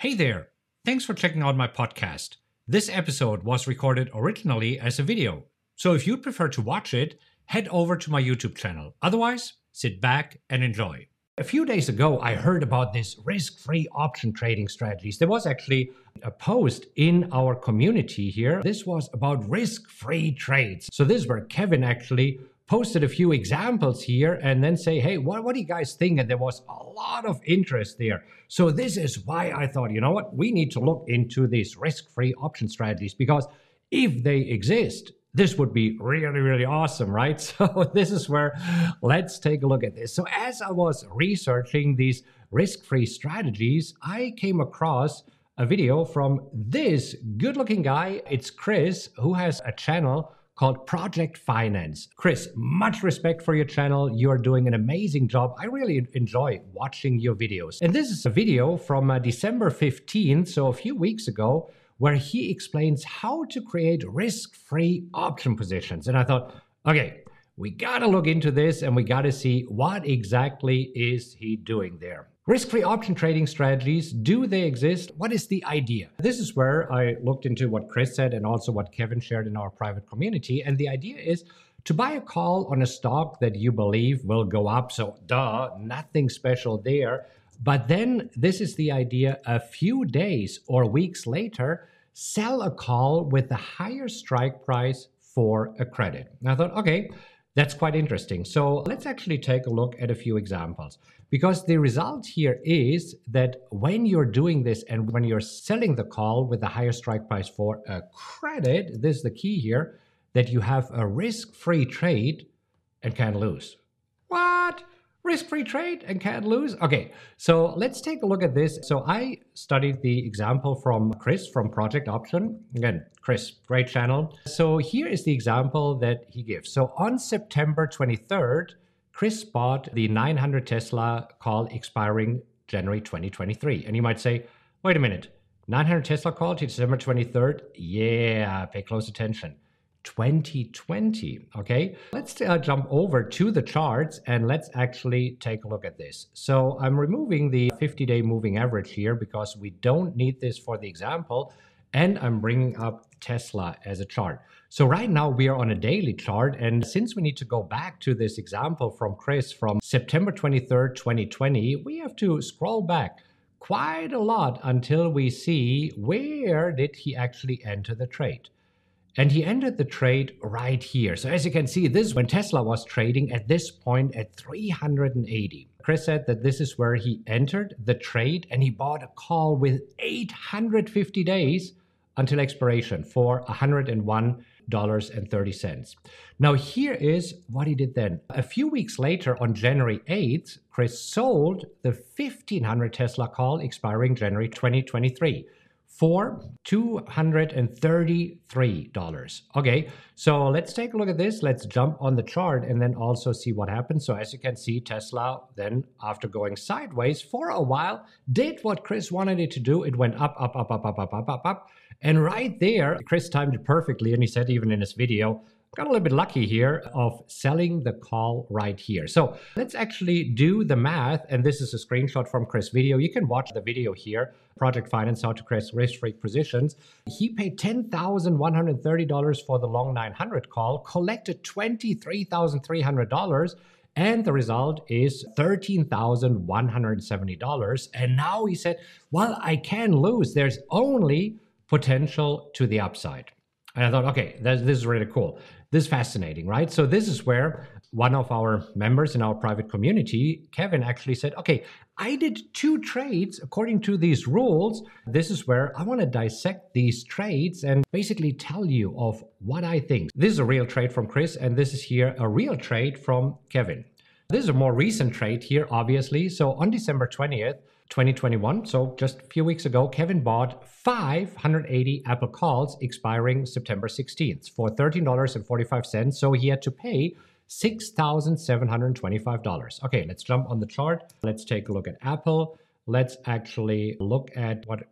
Hey there! Thanks for checking out my podcast. This episode was recorded originally as a video, so if you'd prefer to watch it, head over to my YouTube channel. Otherwise, sit back and enjoy. A few days ago, I heard about this risk free option trading strategies. There was actually a post in our community here. This was about risk free trades. So, this is where Kevin actually posted a few examples here and then say, hey, what, what do you guys think? And there was a lot of interest there. So this is why I thought, you know what, we need to look into these risk-free option strategies because if they exist, this would be really, really awesome, right? So this is where let's take a look at this. So as I was researching these risk-free strategies, I came across a video from this good-looking guy. It's Chris, who has a channel called Project Finance. Chris, much respect for your channel. You are doing an amazing job. I really enjoy watching your videos. And this is a video from uh, December 15th, so a few weeks ago, where he explains how to create risk free option positions. And I thought, okay, we got to look into this and we got to see what exactly is he doing there. Risk-free option trading strategies, do they exist? What is the idea? This is where I looked into what Chris said and also what Kevin shared in our private community. And the idea is to buy a call on a stock that you believe will go up. So, duh, nothing special there. But then this is the idea a few days or weeks later, sell a call with a higher strike price for a credit. And I thought, okay, that's quite interesting. So let's actually take a look at a few examples. Because the result here is that when you're doing this and when you're selling the call with the higher strike price for a credit, this is the key here, that you have a risk free trade and can't lose. What? Risk free trade and can't lose? Okay, so let's take a look at this. So I studied the example from Chris from Project Option. Again, Chris, great channel. So here is the example that he gives. So on September 23rd, Chris bought the 900 Tesla call expiring January 2023. And you might say, wait a minute, 900 Tesla call to December 23rd? Yeah, pay close attention. 2020. Okay, let's uh, jump over to the charts and let's actually take a look at this. So I'm removing the 50 day moving average here because we don't need this for the example. And I'm bringing up Tesla as a chart. So right now we are on a daily chart. And since we need to go back to this example from Chris from September 23rd, 2020, we have to scroll back quite a lot until we see where did he actually enter the trade. And he ended the trade right here. So as you can see, this is when Tesla was trading at this point at 380. Chris said that this is where he entered the trade and he bought a call with 850 days until expiration for $101.30. Now, here is what he did then. A few weeks later, on January 8th, Chris sold the 1500 Tesla call expiring January 2023 for $233. Okay, so let's take a look at this. Let's jump on the chart and then also see what happens. So as you can see, Tesla then after going sideways for a while, did what Chris wanted it to do. It went up, up, up, up, up, up, up, up, up. And right there, Chris timed it perfectly. And he said even in his video, got a little bit lucky here of selling the call right here. So let's actually do the math. And this is a screenshot from Chris' video. You can watch the video here, Project Finance, how to create risk-free positions. He paid $10,130 for the long 900 call, collected $23,300 and the result is $13,170. And now he said, well, I can lose. There's only potential to the upside. And I thought, okay, this is really cool. This is fascinating, right? So this is where one of our members in our private community, Kevin, actually said, okay, I did two trades according to these rules. This is where I want to dissect these trades and basically tell you of what I think. This is a real trade from Chris, and this is here a real trade from Kevin. This is a more recent trade here, obviously. So on December 20th, 2021, so just a few weeks ago, Kevin bought 580 Apple calls expiring September 16th for $13.45. So he had to pay $6,725. Okay, let's jump on the chart. Let's take a look at Apple. Let's actually look at what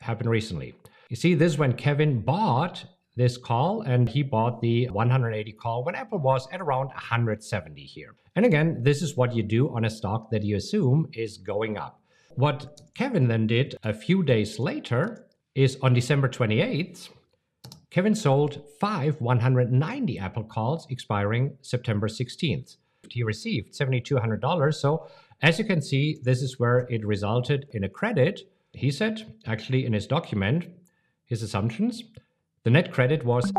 happened recently. You see, this is when Kevin bought this call and he bought the 180 call when Apple was at around 170 here. And again, this is what you do on a stock that you assume is going up. What Kevin then did a few days later is on December 28th, Kevin sold five 190 Apple calls expiring September 16th. He received $7,200. So, as you can see, this is where it resulted in a credit. He said, actually, in his document, his assumptions, the net credit was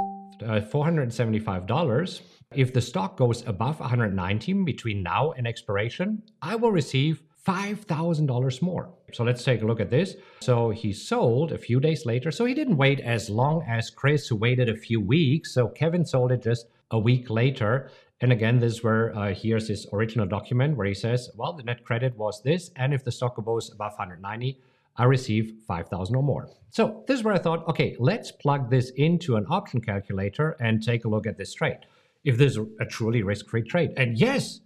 uh, $475. If the stock goes above 119 between now and expiration, I will receive $5,000 more. So let's take a look at this. So he sold a few days later. So he didn't wait as long as Chris, who waited a few weeks. So Kevin sold it just a week later. And again, this is where uh, here's his original document where he says, well, the net credit was this. And if the stock goes above 190, I receive 5,000 or more. So this is where I thought, okay, let's plug this into an option calculator and take a look at this trade. If this is a truly risk-free trade. And yes,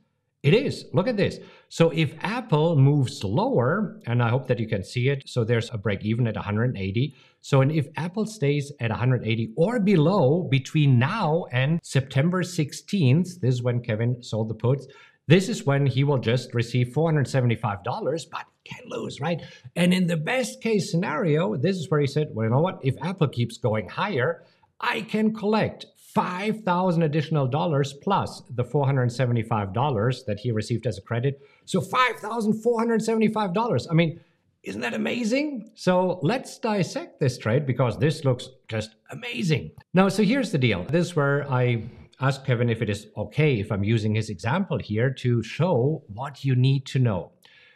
it is. Look at this. So if Apple moves lower, and I hope that you can see it, so there's a break even at 180. So and if Apple stays at 180 or below between now and September 16th, this is when Kevin sold the puts. This is when he will just receive $475, but can lose, right? And in the best case scenario, this is where he said, well, you know what? If Apple keeps going higher, I can collect 5,000 additional dollars plus the $475 that he received as a credit. So $5,475. I mean, isn't that amazing? So let's dissect this trade because this looks just amazing. Now, so here's the deal. This is where I ask Kevin if it is okay if I'm using his example here to show what you need to know.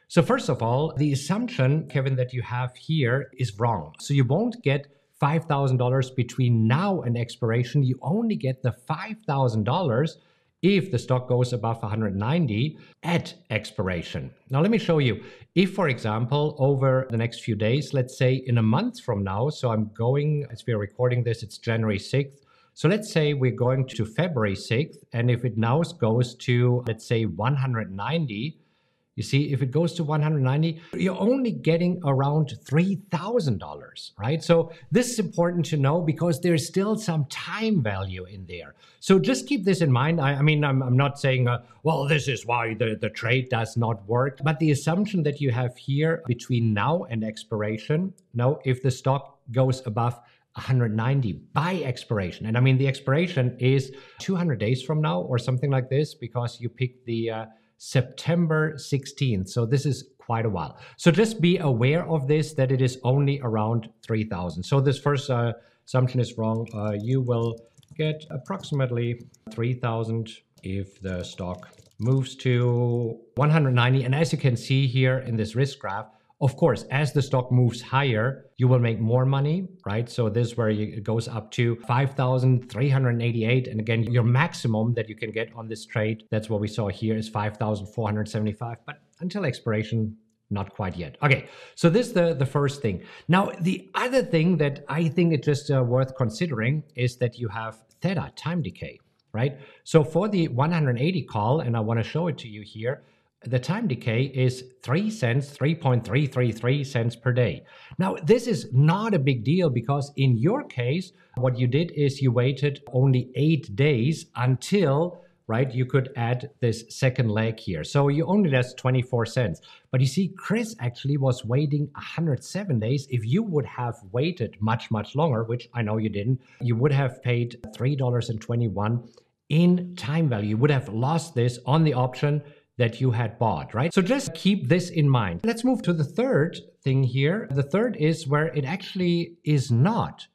So first of all, the assumption, Kevin, that you have here is wrong. So you won't get $5,000 between now and expiration, you only get the $5,000 if the stock goes above 190 at expiration. Now, let me show you. If, for example, over the next few days, let's say in a month from now, so I'm going, as we're recording this, it's January 6th. So let's say we're going to February 6th, and if it now goes to, let's say, 190, you see, if it goes to 190, you're only getting around $3,000, right? So this is important to know because there's still some time value in there. So just keep this in mind. I, I mean, I'm, I'm, not saying, uh, well, this is why the, the trade does not work, but the assumption that you have here between now and expiration, now, if the stock goes above 190 by expiration. And I mean, the expiration is 200 days from now or something like this because you pick the uh, September 16th. So this is quite a while. So just be aware of this, that it is only around 3,000. So this first uh, assumption is wrong. Uh, you will get approximately 3,000 if the stock moves to 190. And as you can see here in this risk graph, of course, as the stock moves higher, you will make more money, right? So this is where it goes up to 5,388. And again, your maximum that you can get on this trade, that's what we saw here, is 5,475. But until expiration, not quite yet. Okay, so this is the, the first thing. Now, the other thing that I think is just uh, worth considering is that you have theta, time decay, right? So for the 180 call, and I want to show it to you here, the time decay is 3 cents, 3.333 cents per day. Now, this is not a big deal because in your case, what you did is you waited only eight days until right? You could add this second leg here. So you only lost 24 cents. But you see, Chris actually was waiting 107 days. If you would have waited much, much longer, which I know you didn't, you would have paid $3.21 in time value. You would have lost this on the option that you had bought, right? So just keep this in mind. Let's move to the third thing here. The third is where it actually is not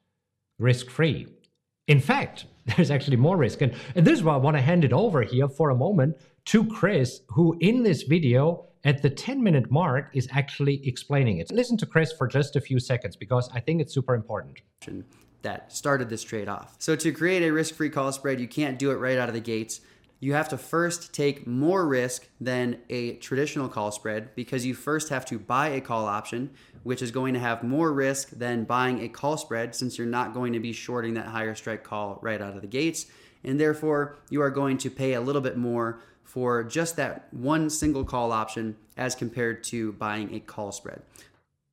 risk free. In fact, there's actually more risk. And, and this is why I want to hand it over here for a moment to Chris, who in this video at the 10 minute mark is actually explaining it. Listen to Chris for just a few seconds because I think it's super important. That started this trade off. So, to create a risk free call spread, you can't do it right out of the gates you have to first take more risk than a traditional call spread because you first have to buy a call option, which is going to have more risk than buying a call spread since you're not going to be shorting that higher strike call right out of the gates. And therefore, you are going to pay a little bit more for just that one single call option as compared to buying a call spread.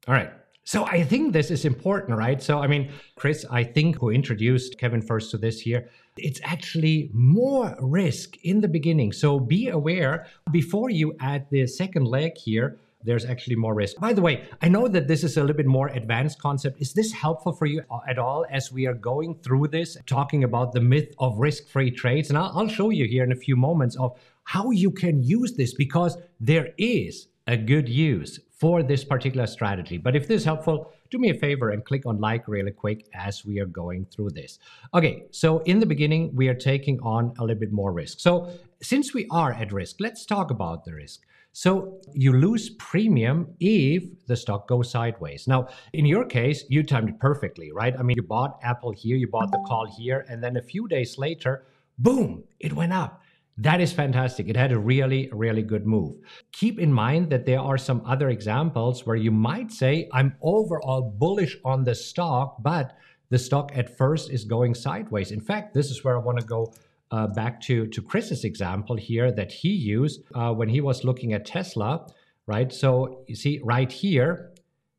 All right. So I think this is important, right? So, I mean, Chris, I think who introduced Kevin first to this here, it's actually more risk in the beginning. So be aware before you add the second leg here there's actually more risk. By the way, I know that this is a little bit more advanced concept. Is this helpful for you at all as we are going through this, talking about the myth of risk free trades? And I'll, I'll show you here in a few moments of how you can use this because there is a good use for this particular strategy. But if this is helpful, do me a favor and click on like really quick as we are going through this. Okay, so in the beginning, we are taking on a little bit more risk. So since we are at risk, let's talk about the risk. So you lose premium if the stock goes sideways. Now, in your case, you timed it perfectly, right? I mean, you bought Apple here, you bought the call here, and then a few days later, boom, it went up. That is fantastic. It had a really, really good move. Keep in mind that there are some other examples where you might say, I'm overall bullish on the stock, but the stock at first is going sideways. In fact, this is where I want to go uh, back to, to Chris's example here that he used uh, when he was looking at Tesla, right? So you see, right here,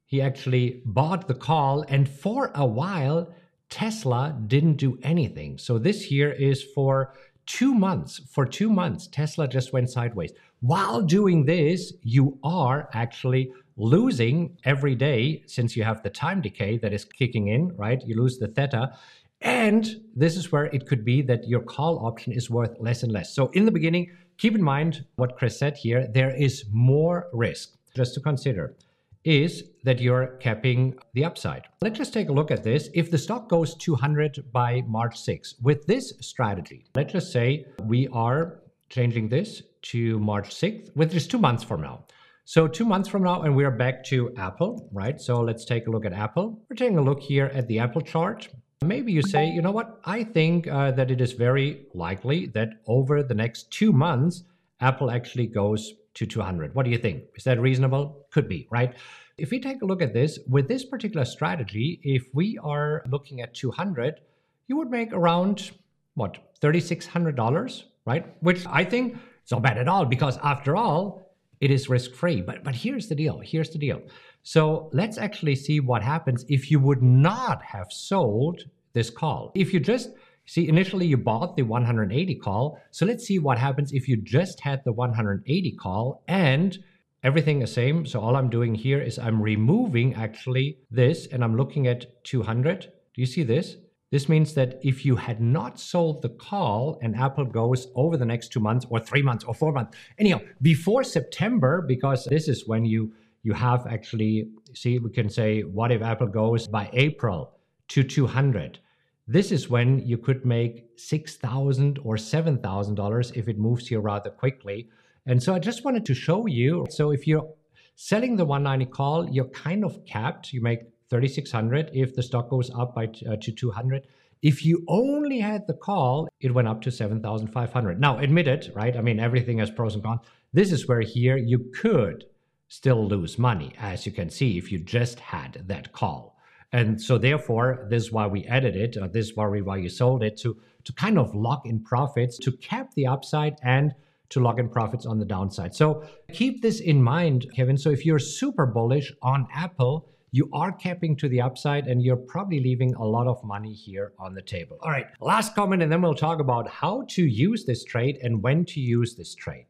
he actually bought the call, and for a while, Tesla didn't do anything. So this here is for two months, for two months, Tesla just went sideways. While doing this, you are actually losing every day since you have the time decay that is kicking in, right? You lose the theta. And this is where it could be that your call option is worth less and less. So, in the beginning, keep in mind what Chris said here there is more risk just to consider is that you're capping the upside. Let's just take a look at this. If the stock goes 200 by March 6, with this strategy, let's just say we are changing this to March 6th, which is two months from now. So two months from now, and we are back to Apple, right? So let's take a look at Apple. We're taking a look here at the Apple chart. Maybe you say, you know what? I think uh, that it is very likely that over the next two months, Apple actually goes to 200. What do you think? Is that reasonable? Could be, right? If we take a look at this, with this particular strategy, if we are looking at 200, you would make around, what, $3,600, right? Which I think is not bad at all because after all, it is risk free. But, but here's the deal. Here's the deal. So let's actually see what happens if you would not have sold this call. If you just See, initially you bought the 180 call. So let's see what happens if you just had the 180 call and everything the same. So all I'm doing here is I'm removing actually this and I'm looking at 200. Do you see this? This means that if you had not sold the call and Apple goes over the next two months or three months or four months, anyhow, before September, because this is when you you have actually see we can say what if Apple goes by April to 200 this is when you could make 6,000 or $7,000 if it moves here rather quickly. And so I just wanted to show you. So if you're selling the 190 call, you're kind of capped. You make 3,600 if the stock goes up by uh, to 200. If you only had the call, it went up to 7,500. Now, admit it, right? I mean, everything has pros and cons. This is where here you could still lose money, as you can see, if you just had that call. And so therefore, this is why we added it. Uh, this is why, we, why you sold it to, to kind of lock in profits, to cap the upside and to lock in profits on the downside. So keep this in mind, Kevin. So if you're super bullish on Apple, you are capping to the upside and you're probably leaving a lot of money here on the table. All right, last comment, and then we'll talk about how to use this trade and when to use this trade.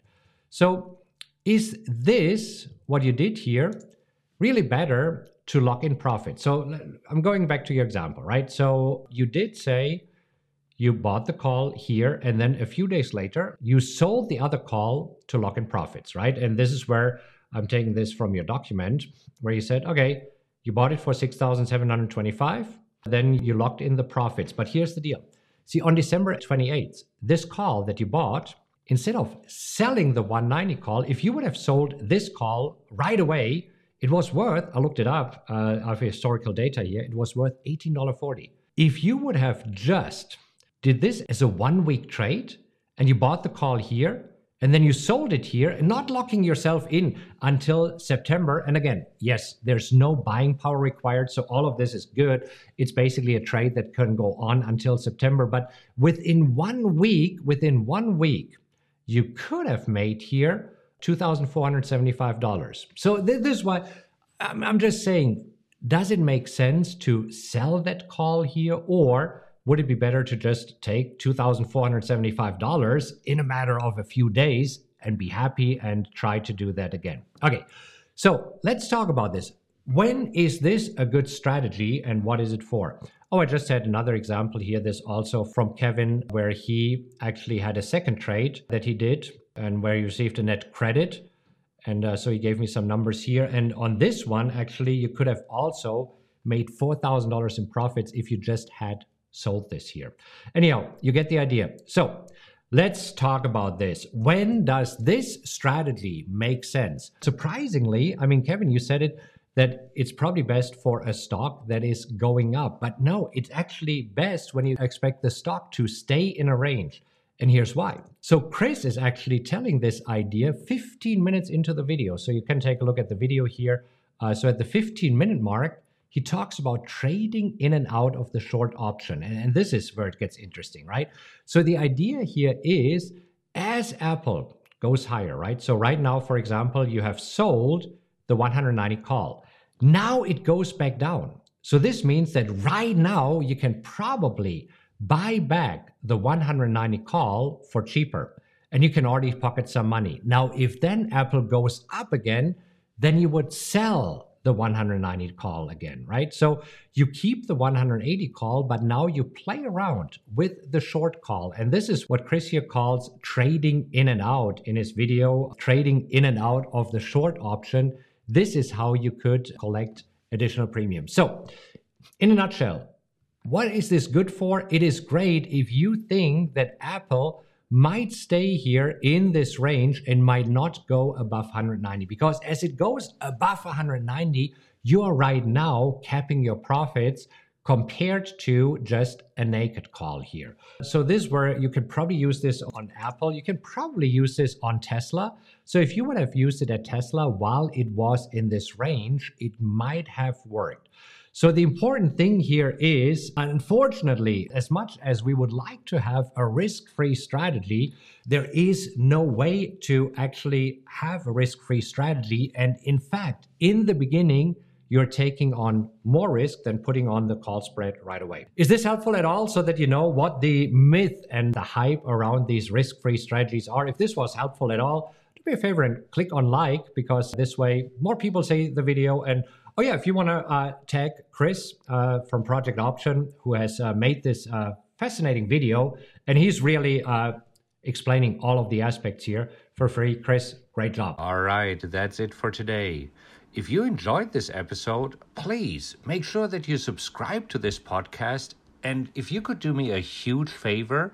So, is this what you did here really better to lock in profit. So I'm going back to your example, right? So you did say you bought the call here, and then a few days later, you sold the other call to lock in profits, right? And this is where I'm taking this from your document, where you said, okay, you bought it for 6,725, then you locked in the profits. But here's the deal. See, on December 28th, this call that you bought, instead of selling the 190 call, if you would have sold this call right away, it was worth, I looked it up, uh, I have historical data here, it was worth $18.40. If you would have just did this as a one week trade and you bought the call here and then you sold it here, not locking yourself in until September. And again, yes, there's no buying power required. So all of this is good. It's basically a trade that can go on until September. But within one week, within one week, you could have made here $2,475. So th- this is why I'm just saying, does it make sense to sell that call here or would it be better to just take $2,475 in a matter of a few days and be happy and try to do that again? Okay. So let's talk about this. When is this a good strategy and what is it for? Oh, I just had another example here. This also from Kevin, where he actually had a second trade that he did and where you received a net credit. And uh, so he gave me some numbers here. And on this one, actually, you could have also made $4,000 in profits if you just had sold this here. Anyhow, you get the idea. So let's talk about this. When does this strategy make sense? Surprisingly, I mean, Kevin, you said it that it's probably best for a stock that is going up. But no, it's actually best when you expect the stock to stay in a range. And here's why. So, Chris is actually telling this idea 15 minutes into the video. So, you can take a look at the video here. Uh, so, at the 15 minute mark, he talks about trading in and out of the short option. And, and this is where it gets interesting, right? So, the idea here is as Apple goes higher, right? So, right now, for example, you have sold the 190 call. Now it goes back down. So this means that right now you can probably buy back the 190 call for cheaper and you can already pocket some money. Now, if then Apple goes up again, then you would sell the 190 call again, right? So you keep the 180 call, but now you play around with the short call. And this is what Chris here calls trading in and out in his video, trading in and out of the short option this is how you could collect additional premium. So, in a nutshell, what is this good for? It is great if you think that Apple might stay here in this range and might not go above 190 because as it goes above 190, you are right now capping your profits compared to just a naked call here. So this where you could probably use this on Apple. You can probably use this on Tesla. So if you would have used it at Tesla while it was in this range, it might have worked. So the important thing here is, unfortunately, as much as we would like to have a risk-free strategy, there is no way to actually have a risk-free strategy. And in fact, in the beginning, you're taking on more risk than putting on the call spread right away. Is this helpful at all so that you know what the myth and the hype around these risk free strategies are? If this was helpful at all, do me a favor and click on like because this way more people see the video. And oh, yeah, if you want to uh, tag Chris uh, from Project Option, who has uh, made this uh, fascinating video, and he's really uh, explaining all of the aspects here for free. Chris, great job. All right, that's it for today. If you enjoyed this episode, please make sure that you subscribe to this podcast. And if you could do me a huge favor